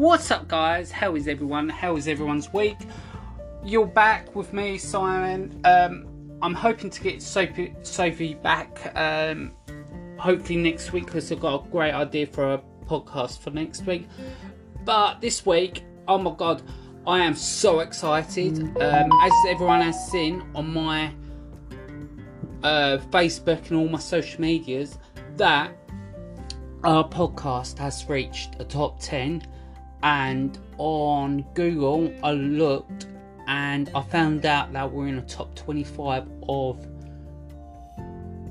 What's up, guys? How is everyone? How is everyone's week? You're back with me, Simon. Um, I'm hoping to get Sophie, back um, hopefully next week because I've got a great idea for a podcast for next week. But this week, oh my god, I am so excited. Um, as everyone has seen on my uh, Facebook and all my social medias, that our podcast has reached a top 10 and on google i looked and i found out that we're in the top 25 of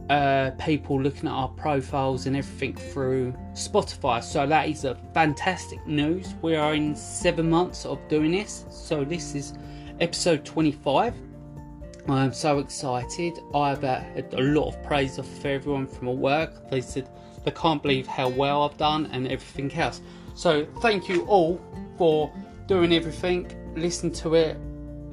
uh, people looking at our profiles and everything through spotify. So that is a fantastic news. We are in seven months of doing this. So this is episode 25 i'm so excited. I've had a lot of praise off everyone from my work. They said they can't believe how well I've done and everything else. So thank you all for doing everything, listening to it,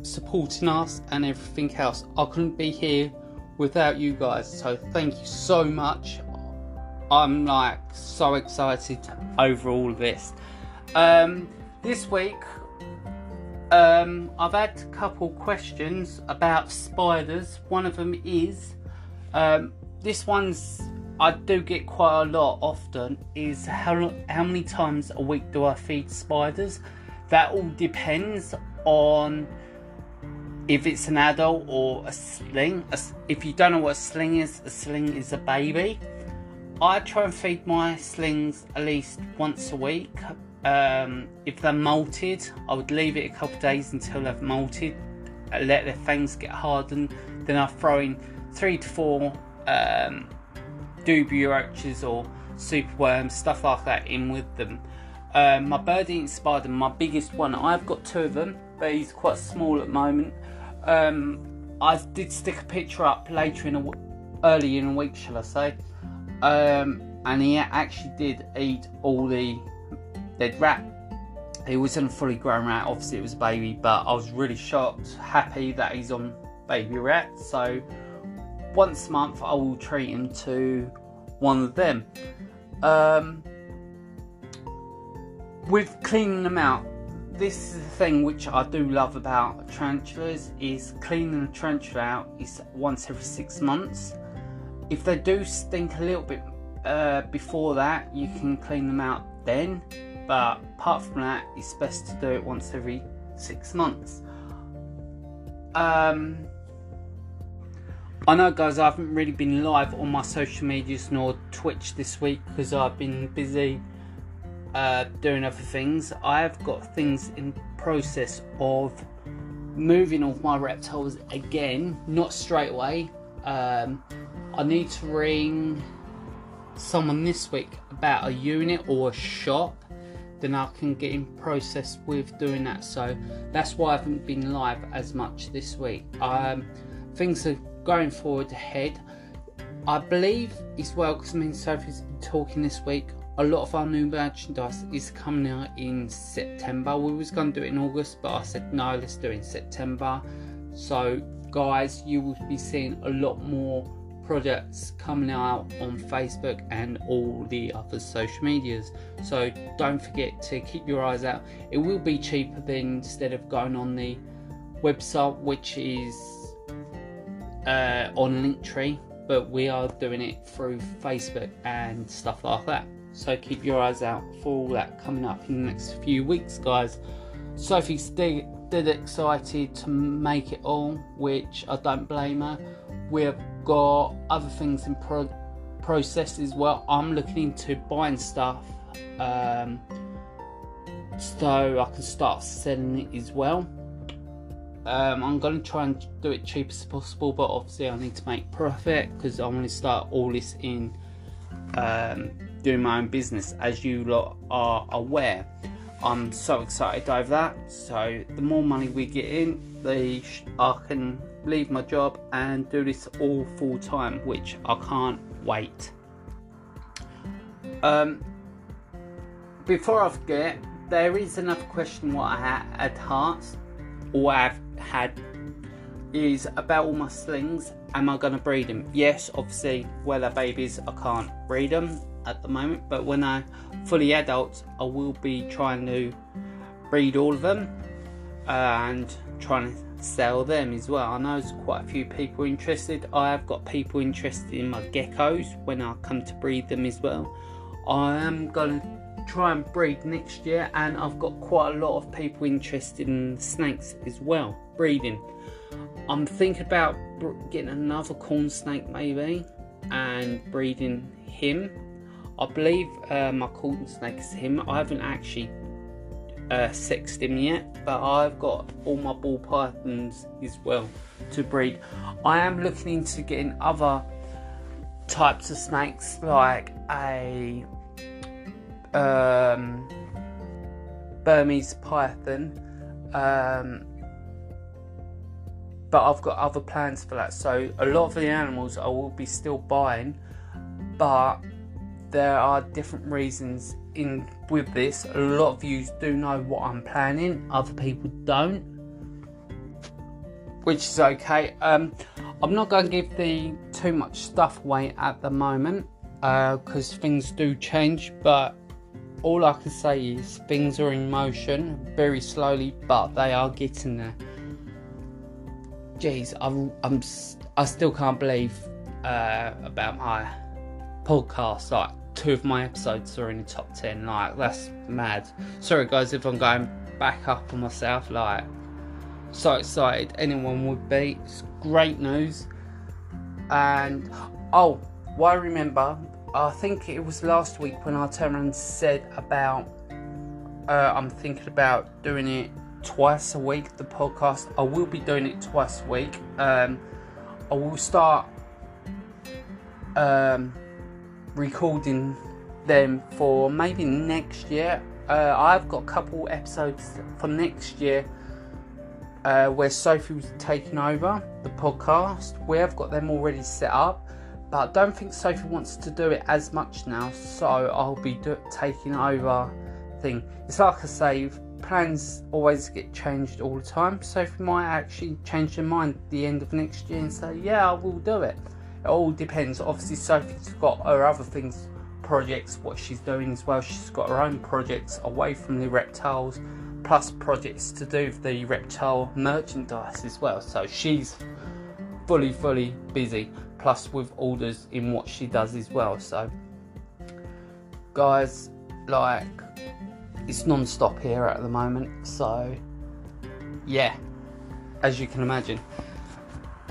supporting us, and everything else. I couldn't be here without you guys. So thank you so much. I'm like so excited over all of this. Um, this week, um, I've had a couple questions about spiders. One of them is um, this one's I do get quite a lot often is how how many times a week do I feed spiders? That all depends on if it's an adult or a sling. If you don't know what a sling is, a sling is a baby. I try and feed my slings at least once a week. Um, if they're molted, I would leave it a couple days until they've molted, let their fangs get hardened. Then I throw in three to four um, dubia roaches or superworms, stuff like that in with them. Um, my bird eating spider, my biggest one, I've got two of them, but he's quite small at the moment. Um, I did stick a picture up later in a early in a week, shall I say? Um, and he actually did eat all the dead rat. He wasn't a fully grown rat, obviously it was a baby, but I was really shocked, happy that he's on baby rat. So once a month I will treat him to one of them. Um, with cleaning them out, this is the thing which I do love about tarantulas is cleaning a tarantula out is once every six months. If they do stink a little bit uh, before that, you can clean them out then. But apart from that, it's best to do it once every six months. Um, I know, guys, I haven't really been live on my social medias nor Twitch this week because I've been busy uh, doing other things. I have got things in process of moving all my reptiles again, not straight away. Um, I need to ring someone this week about a unit or a shop. Then I can get in process with doing that. So that's why I haven't been live as much this week. Um, things are going forward ahead. I believe as well, because I mean, Sophie's been talking this week. A lot of our new merchandise is coming out in September. We was going to do it in August, but I said no, let's do it in September. So, guys, you will be seeing a lot more products coming out on Facebook and all the other social medias. So, don't forget to keep your eyes out. It will be cheaper than instead of going on the website, which is uh, on Linktree, but we are doing it through Facebook and stuff like that. So keep your eyes out for all that coming up in the next few weeks, guys. Sophie's dead, dead excited to make it all, which I don't blame her. We've got other things in pro- process as well. I'm looking into buying stuff um, so I can start selling it as well. Um, I'm going to try and do it cheap as possible, but obviously I need to make profit because I want to start all this in um, doing my own business. As you lot are aware, I'm so excited over that. So the more money we get in, the I can leave my job and do this all full time, which I can't wait. Um, before I forget, there is another question what I had at heart, or I've had is about all my slings. Am I going to breed them? Yes, obviously, they're babies, I can't breed them. at the moment, but when I fully adult, I will be trying to breed all of them and trying to sell them as well. I know there's quite a few people interested. I have got people interested in my geckos when I come to breed them as well. I am going to try and breed next year, and I've got quite a lot of people interested in snakes as well, breeding. I'm thinking about getting another corn snake maybe and breeding him. I believe uh, my corn snake is him. I haven't actually uh, sexed him yet, but I've got all my ball pythons as well to breed. I am looking into getting other types of snakes like a um, Burmese python. Um, but I've got other plans for that. So a lot of the animals I will be still buying, but there are different reasons in with this. A lot of you do know what I'm planning, other people don't, which is okay. Um, I'm not going to give the too much stuff away at the moment because uh, things do change, but all I can say is things are in motion very slowly, but they are getting there. Jeez, I'm, I'm I still can't believe uh, about my podcast. Like two of my episodes are in the top ten. Like that's mad. Sorry guys if I'm going back up on myself. Like so excited anyone would be. It's great news. And oh, well remember I think it was last week when I turned around and said about uh, I'm thinking about doing it twice a week. The podcast I will be doing it twice a week. Um, I will start um, recording them for maybe next year. Uh, I've got a couple episodes for next year uh, where Sophie was taking over the podcast. We have got them already set up but I don't think Sophie wants to do it as much now, so I'll be do- taking over. Thing. It's like I say, plans always get changed all the time. Sophie might actually change her mind at the end of next year and say, "Yeah, I will do it." It all depends. Obviously, Sophie's got her other things, projects, what she's doing as well. She's got her own projects away from the reptiles, plus projects to do with the reptile merchandise as well. So she's fully, fully busy plus with orders in what she does as well. So, guys, like, it's non stop here at the moment. So, yeah, as you can imagine.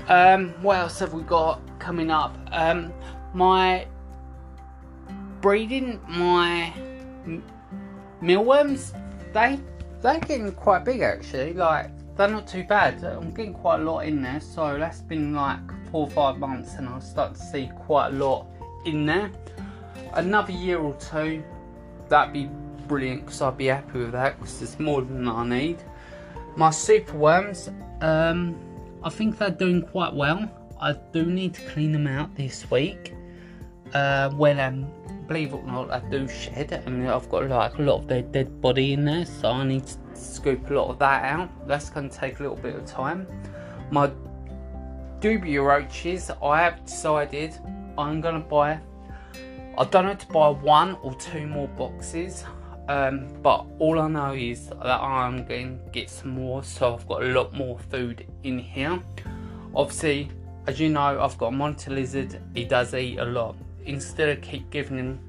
Um, what else have we got coming up? Um, my breeding, my mealworms, they they're getting quite big actually. Like they're not too bad. I'm getting quite a lot in there, so that's been like four or five months, and I'll start to see quite a lot in there. Another year or two, that'd be brilliant because I'd be happy with that because it's more than I need. My super worms, um, I think they're doing quite well. I do need to clean them out this week. Uh, when um, believe it or not, I do shed, and I've got like a lot of their dead body in there, so I need to scoop a lot of that out. That's going to take a little bit of time. My Dubia roaches, I have decided I'm going to buy. I don't know to buy one or two more boxes, um, but all I know is that I'm going to get some more, so I've got a lot more food in here. Obviously, as you know, I've got a monitor lizard. He does eat a lot. Instead of keep giving him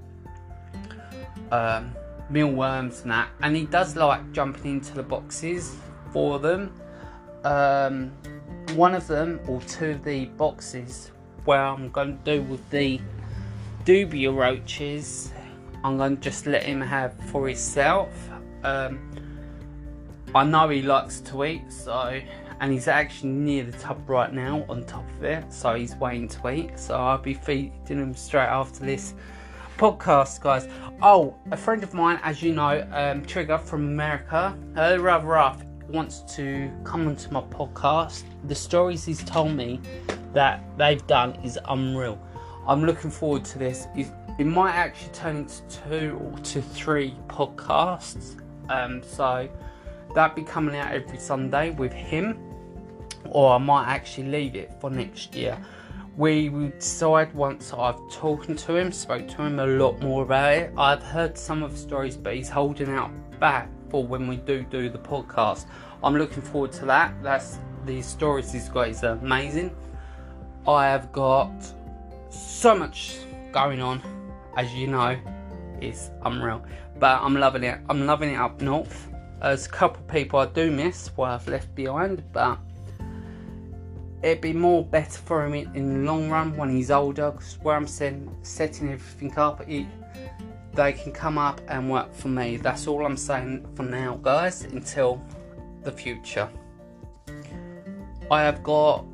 um, mealworms and that, and he does like jumping into the boxes for them. Um, one of them, or two of the boxes, where I'm going to do with the dubia roaches, I'm going to just let him have for himself. Um, I know he likes to eat, so and he's actually near the tub right now on top of it, so he's waiting to eat. So I'll be feeding him straight after this podcast, guys. Oh, a friend of mine, as you know, um, Trigger from America, uh, rather rough, wants to come onto my podcast. The stories he's told me that they've done is unreal. I'm looking forward to this. It might actually turn into two or to three podcasts. Um, so that'll be coming out every Sunday with him, or I might actually leave it for next year. we decide once I've talked to him, spoke to him a lot more about it. I've heard some of the stories, but he's holding out back for when we do do the podcast. I'm looking forward to that. That's the stories he's got is amazing. I have got so much going on, as you know, it's unreal. But I'm loving it. I'm loving it up north. There's a couple of people I do miss, what I've left behind, but it'd be more better for him in the long run when he's older because where I'm setting, setting everything up it, they can come up and work for me. That's all I'm saying for now guys until the future. I have got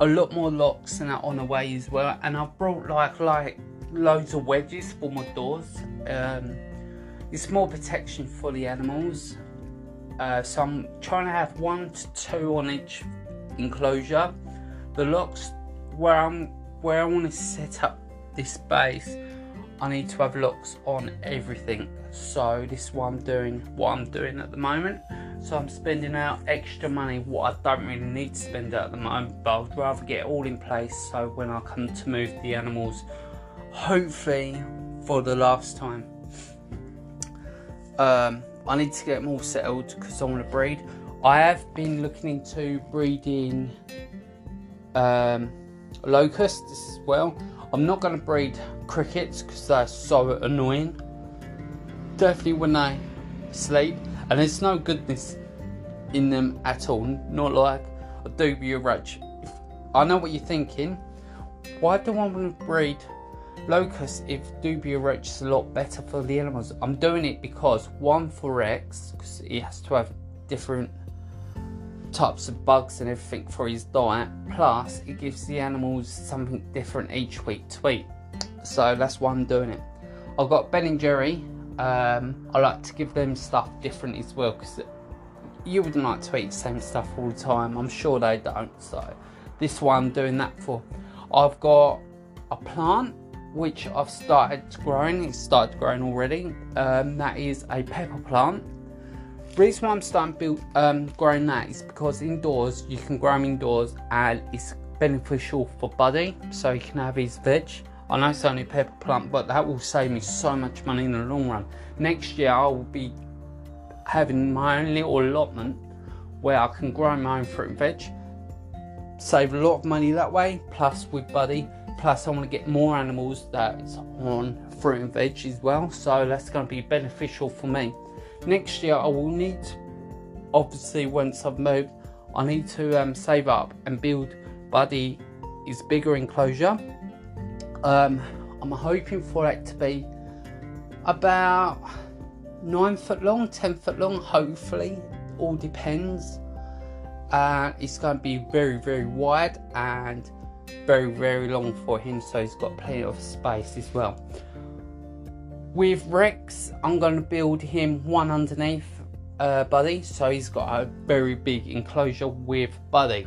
a lot more locks and that on the way as well and I've brought like like loads of wedges for my doors. Um, it's more protection for the animals. Uh, so I'm trying to have one to two on each enclosure. The locks where I'm where I want to set up this base, I need to have locks on everything. So this is what I'm doing, what I'm doing at the moment. So I'm spending out extra money, what I don't really need to spend at the moment, but I'd rather get it all in place so when I come to move the animals, hopefully for the last time. Um, I need to get them all settled because I want to breed. I have been looking into breeding um, locusts as well. I'm not going to breed crickets because they're so annoying. Definitely when they sleep, and there's no goodness in them at all. Not like a dubia roach. I know what you're thinking. Why do I want to breed locusts if dubia roach is a lot better for the animals? I'm doing it because one for Rex, because he has to have different types of bugs and everything for his diet. Plus, it gives the animals something different each week to eat. So that's why I'm doing it. I've got Ben and Jerry. Um, I like to give them stuff different as well because you wouldn't like to eat the same stuff all the time. I'm sure they don't. So this one I'm doing that for. I've got a plant which I've started growing. It's started growing already. Um, that is a pepper plant reason why I'm starting build, um, growing that is because indoors you can grow them indoors and it's beneficial for Buddy, so he can have his veg. I know it's only pepper plant, but that will save me so much money in the long run. Next year I will be having my own little allotment where I can grow my own fruit and veg, save a lot of money that way. Plus with Buddy, plus I want to get more animals that's on fruit and veg as well, so that's going to be beneficial for me. Next year, I will need, obviously, once I've moved, I need to um, save up and build Buddy his bigger enclosure. Um, I'm hoping for it to be about nine foot long, ten foot long, hopefully. All depends. And uh, it's going to be very, very wide and very, very long for him, so he's got plenty of space as well. With Rex, I'm going to build him one underneath uh, Buddy, so he's got a very big enclosure with Buddy.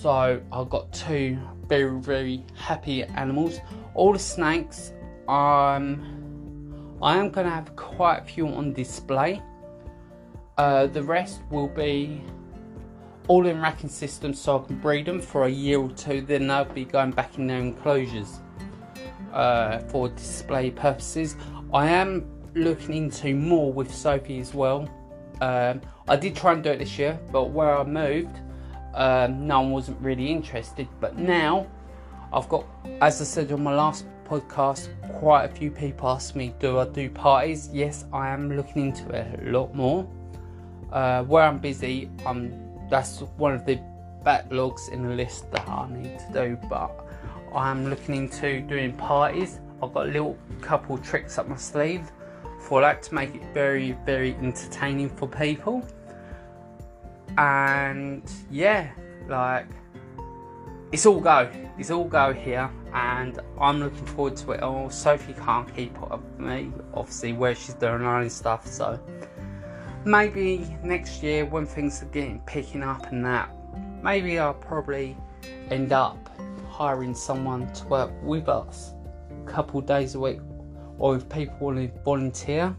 So I've got two very, very happy animals. All the snakes, um, I am going to have quite a few on display. Uh, the rest will be all in racking systems so I can breed them for a year or two, then they'll be going back in their enclosures uh, for display purposes. I am looking into more with Sophie as well. Um, I did try and do it this year, but where I moved, um, no one wasn't really interested. But now, I've got, as I said on my last podcast, quite a few people ask me, do I do parties? Yes, I am looking into it a lot more. Uh, where I'm busy, I'm, that's one of the backlogs in the list that I need to do, but I'm looking into doing parties. I've got a little couple tricks up my sleeve for that to make it very, very entertaining for people. And yeah, like it's all go. It's all go here, and I'm looking forward to it. Oh, Sophie can't keep up with me, obviously, where she's doing her own stuff. So maybe next year, when things are getting picking up and that, maybe I'll probably end up hiring someone to work with us a couple days a week, or if people want to volunteer,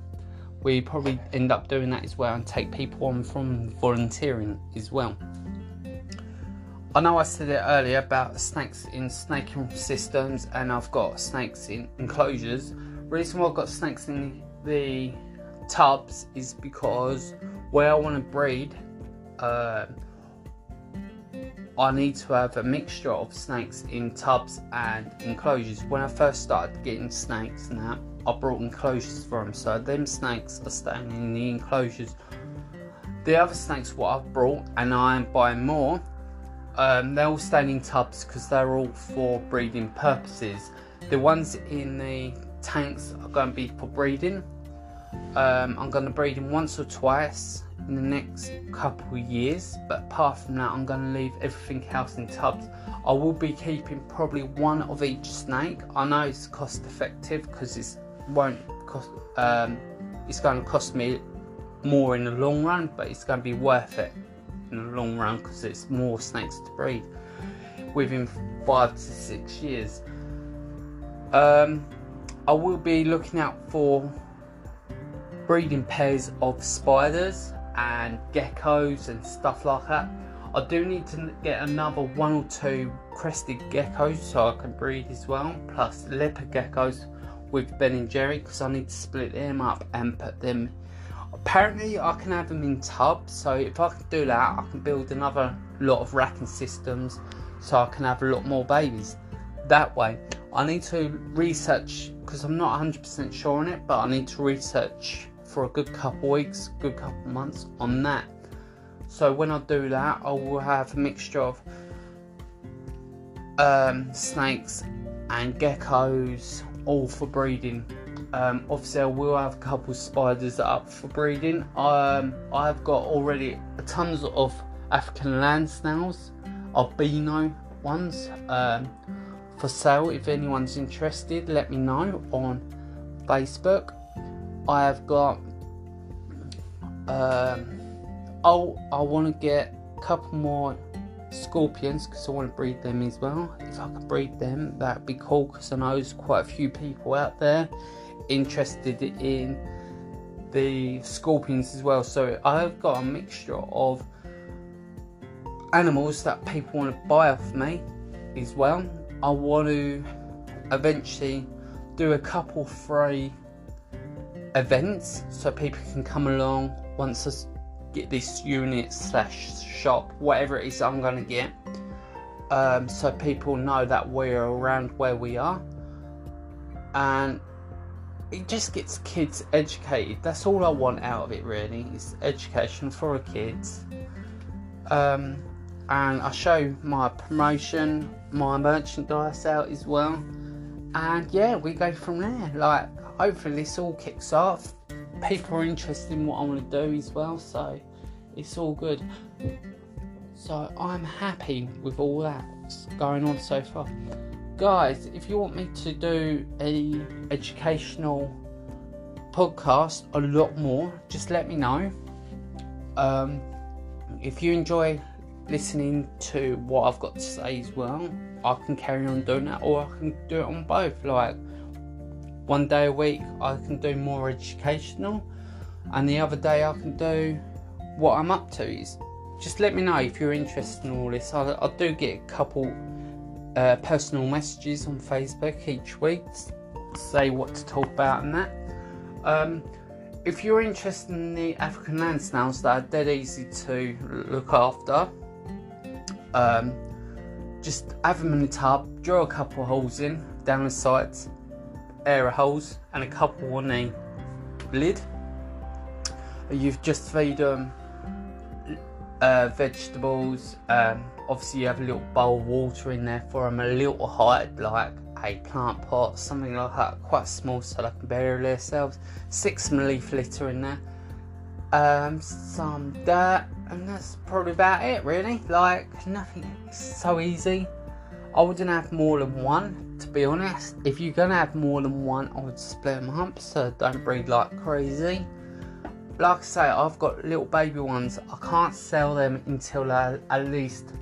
we probably end up doing that as well and take people on from volunteering as well. I know I said it earlier about snakes in snaking systems, and I've got snakes in enclosures. Reason why I've got snakes in the tubs is because where I want to breed, uh, I need to have a mixture of snakes in tubs and enclosures. When I first started getting snakes and that, I brought enclosures for them, so them snakes are staying in the enclosures. The other snakes what I've brought, and I am buying more, um, they're all staying in tubs because they're all for breeding purposes. The ones in the tanks are going to be for breeding. Um, I'm going to breed them once or twice in the next couple years, but apart from that, I'm going to leave everything else in tubs. I will be keeping probably one of each snake. I know it's cost effective because it won't cost. Um, it's going to cost me more in the long run, but it's going to be worth it in the long run because it's more snakes to breed within five to six years. Um, I will be looking out for breeding pairs of spiders and geckos and stuff like that. I do need to get another one or two crested geckos so I can breed as well, plus leopard geckos with Ben and Jerry because I need to split them up and put them. Apparently, I can have them in tubs, so if I can do that, I can build another lot of racking systems so I can have a lot more babies. That way, I need to research because I'm not 100% sure on it, but I need to research for a good couple weeks, good couple months on that. So when I do that, I will have a mixture of um, snakes and geckos, all for breeding. Um, obviously, I will have a couple spiders up for breeding. Um, I've got already tons of African land snails, albino ones, um, for sale. If anyone's interested, let me know on Facebook. I have got. Um, oh, I want to get a couple more scorpions because I want to breed them as well. If I could breed them, that'd be cool because I know there's quite a few people out there interested in the scorpions as well. So I've got a mixture of animals that people want to buy off me as well. I want to eventually do a couple free events so people can come along once I get this unit slash shop, whatever it is I'm going to get, um, so people know that we're around where we are, and it just gets kids educated. That's all I want out of it, really. It's education for the kids. Um, and I show my promotion, my merchandise out as well. And yeah, we go from there. Like, hopefully, this all kicks off. People are interested in what I want to do as well, so it's all good. So I'm happy with all that's going on so far guys, if you want me to do a educational podcast a lot more, just let me know. Um, if you enjoy listening to what I've got to say as well, I can carry on doing that, or I can do it on both. Like one day a week, I can do more educational, and the other day I can do what I'm up to. Is just let me know if you're interested in all this. I, I do get a couple uh, personal messages on Facebook each week, say what to talk about and that. Um, if you're interested in the African land snails that are dead easy to look after, um, just have them in the tub, draw a couple of holes in down the sides, air holes, and a couple on the lid. You've just feed them uh, vegetables. Um, obviously, you have a little bowl of water in there for them, a little height, like a plant pot, something like that, quite small so they can bury themselves. Six leaf litter in there, um, some dirt, and that's probably about it, really. Like, nothing so easy. I wouldn't have more than one, to be honest. If you're gonna have more than one, I would split them up so don't breed like crazy like I say, I've got little baby ones. I can't sell them until at least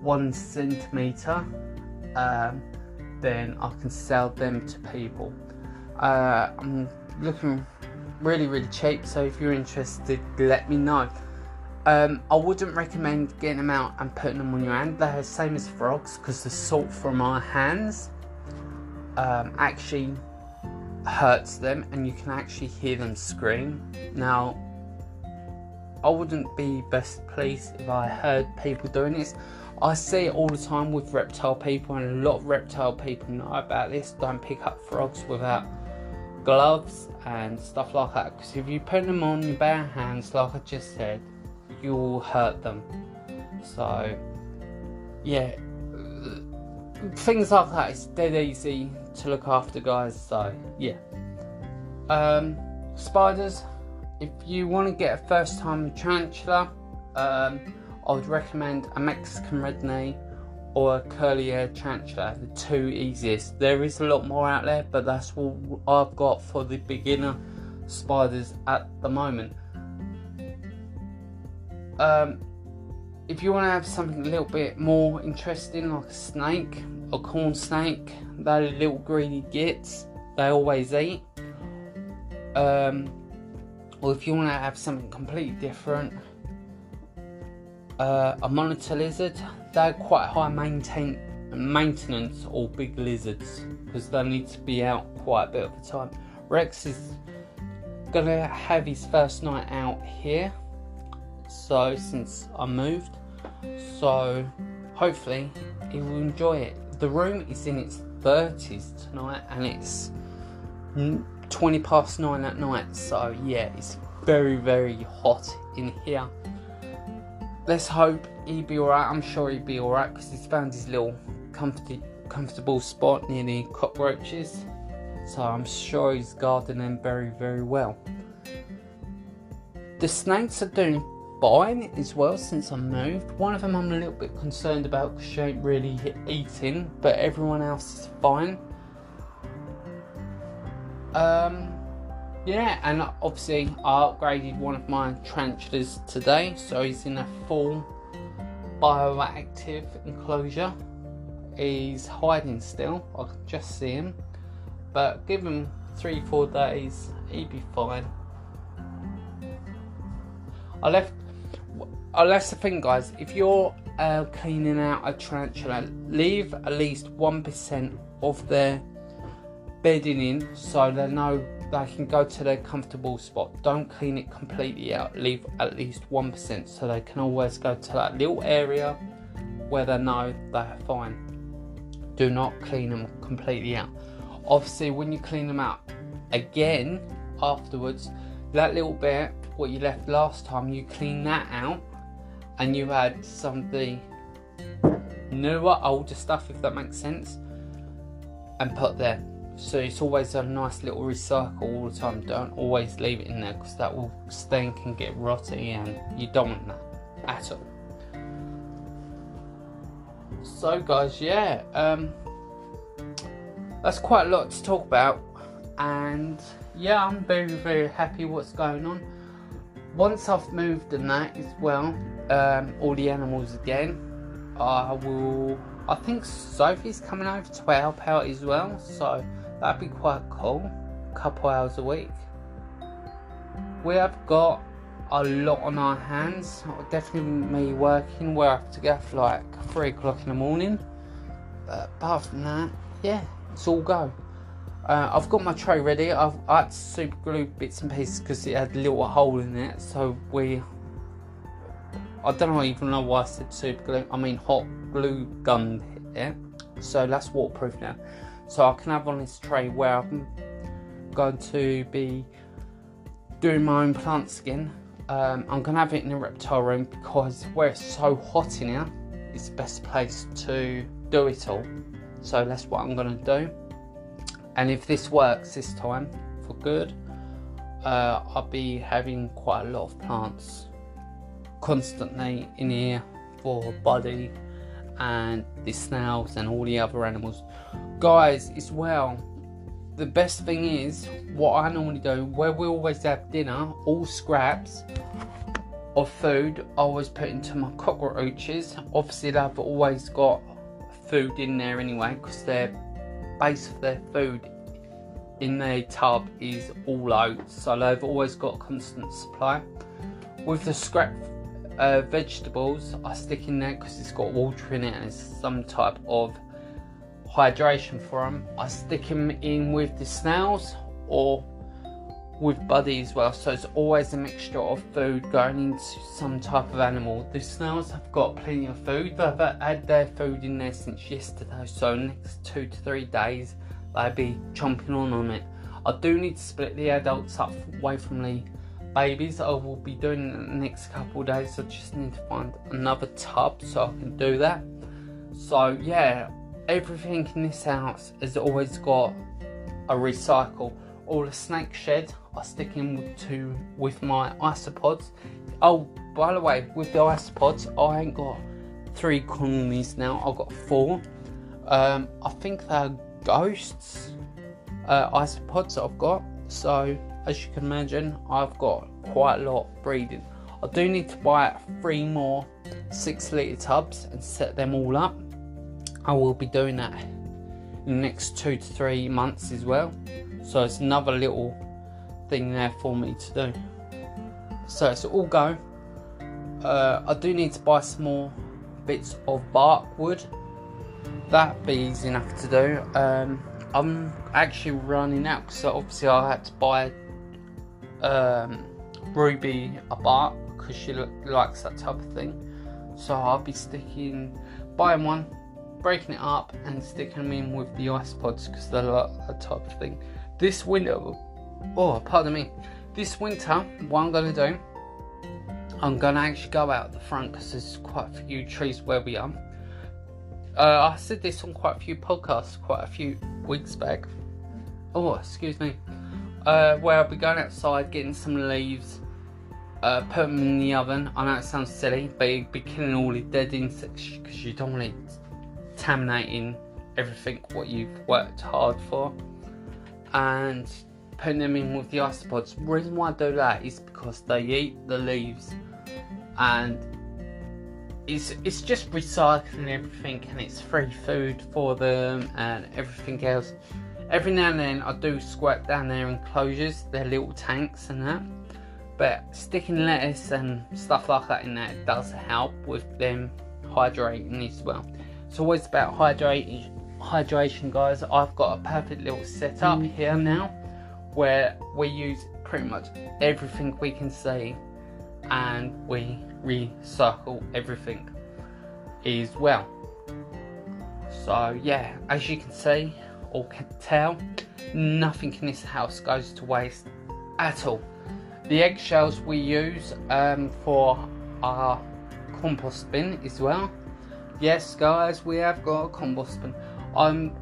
one centimeter. Um, then I can sell them to people. Uh, I'm looking really, really cheap. So if you're interested, let me know. Um, I wouldn't recommend getting them out and putting them on your hand. They're the same as frogs because the salt from our hands um, actually hurts them and you can actually hear them scream. Now, I wouldn't be best pleased if I heard people doing this. I see it all the time with reptile people, and a lot of reptile people know about this. Don't pick up frogs without gloves and stuff like that because if you put them on your bare hands, like I just said, you'll hurt them. So, yeah, things like that. It's dead easy to look after, guys. So, yeah. Um, spiders. If you want to get a first time tarantula, um, I would recommend a Mexican red knee or a curly hair tarantula, the two easiest. There is a lot more out there, but that's what I've got for the beginner spiders at the moment. Um, if you want to have something a little bit more interesting, like a snake, a corn snake, they're little greedy gits. They always eat. Um, or if you want to have something completely different, uh, a monitor lizard. They're quite high maintain maintenance or big lizards because they need to be out quite a bit of the time. Rex is gonna have his first night out here, so since I moved, so hopefully he will enjoy it. The room is in its 30s tonight and it's 20 past 9 at night, so yeah, it's very, very hot in here let's hope he'd be alright. I'm sure he'd be alright because he's found his little comfy, comfortable spot near the cockroaches. So I'm sure he's guarding them very, very well. The snakes are doing fine as well since I moved. One of them I'm a little bit concerned about because she ain't really eating, but everyone else is fine. Um, yeah, and obviously I upgraded one of my tarantulas today, so he's in a full bioactive enclosure. He's hiding still, I can just see him, but give him three, four days, he'd be fine. I left. Oh, that's the thing, guys. If you're uh, cleaning out a tarantula, leave at least one percent of their bedding in so they know they can go to their comfortable spot. Don't clean it completely out. Leave at least 1% so they can always go to that little area where they know they're fine. Do not clean them completely out. Obviously, when you clean them out again afterwards, that little bit what you left last time, you clean that out and you add some of the newer, older stuff, if that makes sense, and put there. So it's always a nice little recycle all the time. Don't always leave it in there because that will stink and get rotty and you don't want that at all. So guys yeah um that's quite a lot to talk about and yeah i'm very very happy what's going on once i've moved and that as well um all the animals again i will i think sophie's coming over to help out as well so That'd be quite cool. A Couple hours a week. We have got a lot on our hands. Definitely me working I have to get up like three o'clock in the morning. But apart from that, yeah, it's all go. Uh, I've got my tray ready. I've I had to super glue bits and pieces because it had a little hole in it. So we, I don't even know why I said super glue. I mean hot glue gun it. So that's waterproof now. So I can have on this tray where I'm going to be doing my own plant skin. Um, I'm going to have it in the reptile room because where it's so hot in here, it's the best place to do it all. So that's what I'm going to do. And if this works this time for good, uh, I'll be having quite a lot of plants constantly in here for Buddy and the snails and all the other animals. Guys, as well, the best thing is what I normally do where we always have dinner, all scraps of food I always put into my cockroaches. Obviously, they've always got food in there anyway because their base of their food in their tub is all oats, so they've always got constant supply. With the scrap uh, vegetables I stick in there because it's got water in it and it's some type of hydration for them. I stick them in with the snails or with Buddy as well. So it's always a mixture of food going into some type of animal. The snails have got plenty of food. They've had their food in there since yesterday. So next two to three days they'll be chomping on on it. I do need to split the adults up away from the babies. I will be doing in the next couple of days. I just need to find another tub so I can do that. So yeah, everything in this house has always got a recycle. All the snake shed I stick in to with my isopods. Oh, by the way, with the isopods, I ain't got three colonies now. I've got four. Um, I think they're ghosts uh, isopods I've got. So as you can imagine, I've got quite a lot breeding. I do need to buy three more six litre tubs and set them all up. I will be doing that in the next two to three months as well. So it's another little thing there for me to do. So it's all go. Uh, I do need to buy some more bits of bark wood. That be easy enough to do. Um, I'm actually running out because obviously I had to buy um, Ruby a bark because she likes that type of thing. So I'll be sticking, buying one, breaking it up, and sticking them in with the isopods because they like that type of thing. This winter, oh, pardon me, this winter, what I'm to do, I'm to actually go out the front because there's quite a few trees where we are. Uh, I said this on quite a few podcasts, quite a few weeks back. Oh, excuse me. Uh, where I'll be going outside, getting some leaves, uh, put them in the oven. I know it sounds silly, but you'd be killing all the dead insects because you don't want it contaminating everything what you've worked hard for. And putting them in with the isopods. The reason why I do that is because they eat the leaves and it's it's just recycling everything and it's free food for them and everything else. Every now and then I do squirt down their enclosures, their little tanks and that. But sticking lettuce and stuff like that in there does help with them hydrating as well. It's always about hydrating hydration guys. I've got a perfect little setup mm. here now where we use pretty much everything we can see and we recycle everything as well. So yeah, as you can see or can tell, nothing in this house goes to waste at all. The eggshells we use um, for our compost bin as well. Yes, guys, we have got a compost bin. I'm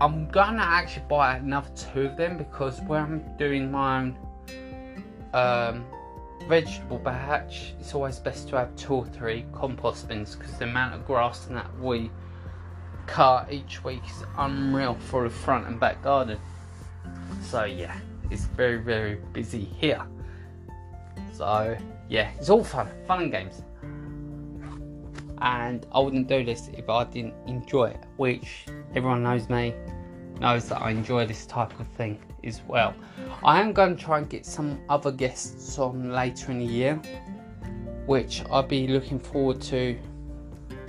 I'm gonna actually buy another two of them because when I'm doing my own um, vegetable batch, it's always best to have two or three compost bins because the amount of grass and that we cut each week is unreal for the front and back garden. So yeah, it's very very busy here. So yeah, it's all fun, fun and games. And I wouldn't do this if I didn't enjoy it, which everyone knows me, knows that I enjoy this type of thing as well. I am going to try and get some other guests on later in the year, which I'll be looking forward to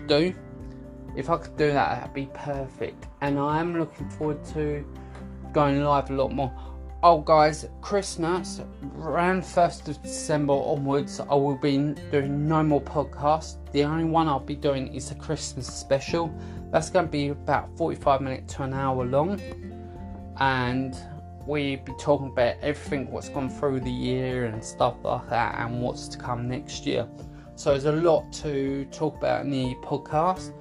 do. If I could do that, that'd be perfect. And I am looking forward to going live a lot more. Oh, guys, Christmas around 1st of December onwards, I will be doing no more podcasts. The only one I'll be doing is a Christmas special. That's going to be about 45 minutes to an hour long. And we'll be talking about everything what's gone through the year and stuff like that and what's to come next year. So there's a lot to talk about in the podcast.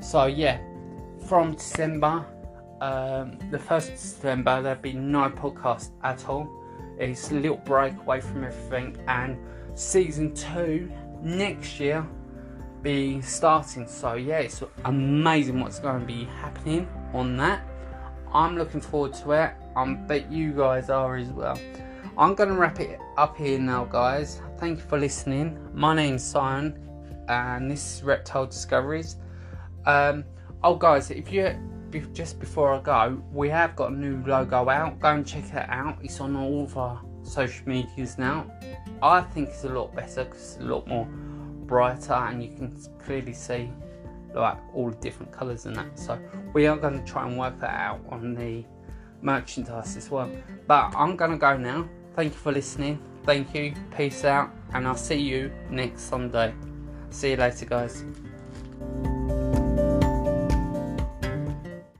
So, yeah, from December um, the first December there'll be no podcast at all. It's a little break away from everything, and season two next year be starting. So yeah, it's amazing what's going to be happening on that. I'm looking forward to it. I bet you guys are as well. I'm going to wrap it up here now, guys. Thank you for listening. My name's Simon, and this is Reptile Discoveries. Um, oh, guys, if you just before I go, we have got a new logo out. Go and check it out. It's on all of our social medias now. I think it's a lot better because it's a lot more brighter and you can clearly see like all the different colours and that. So we are going to try and work that out on the merchandise as well. But I'm going to go now. Thank you for listening. Thank you. Peace out. And I'll see you next Sunday. See you later, guys.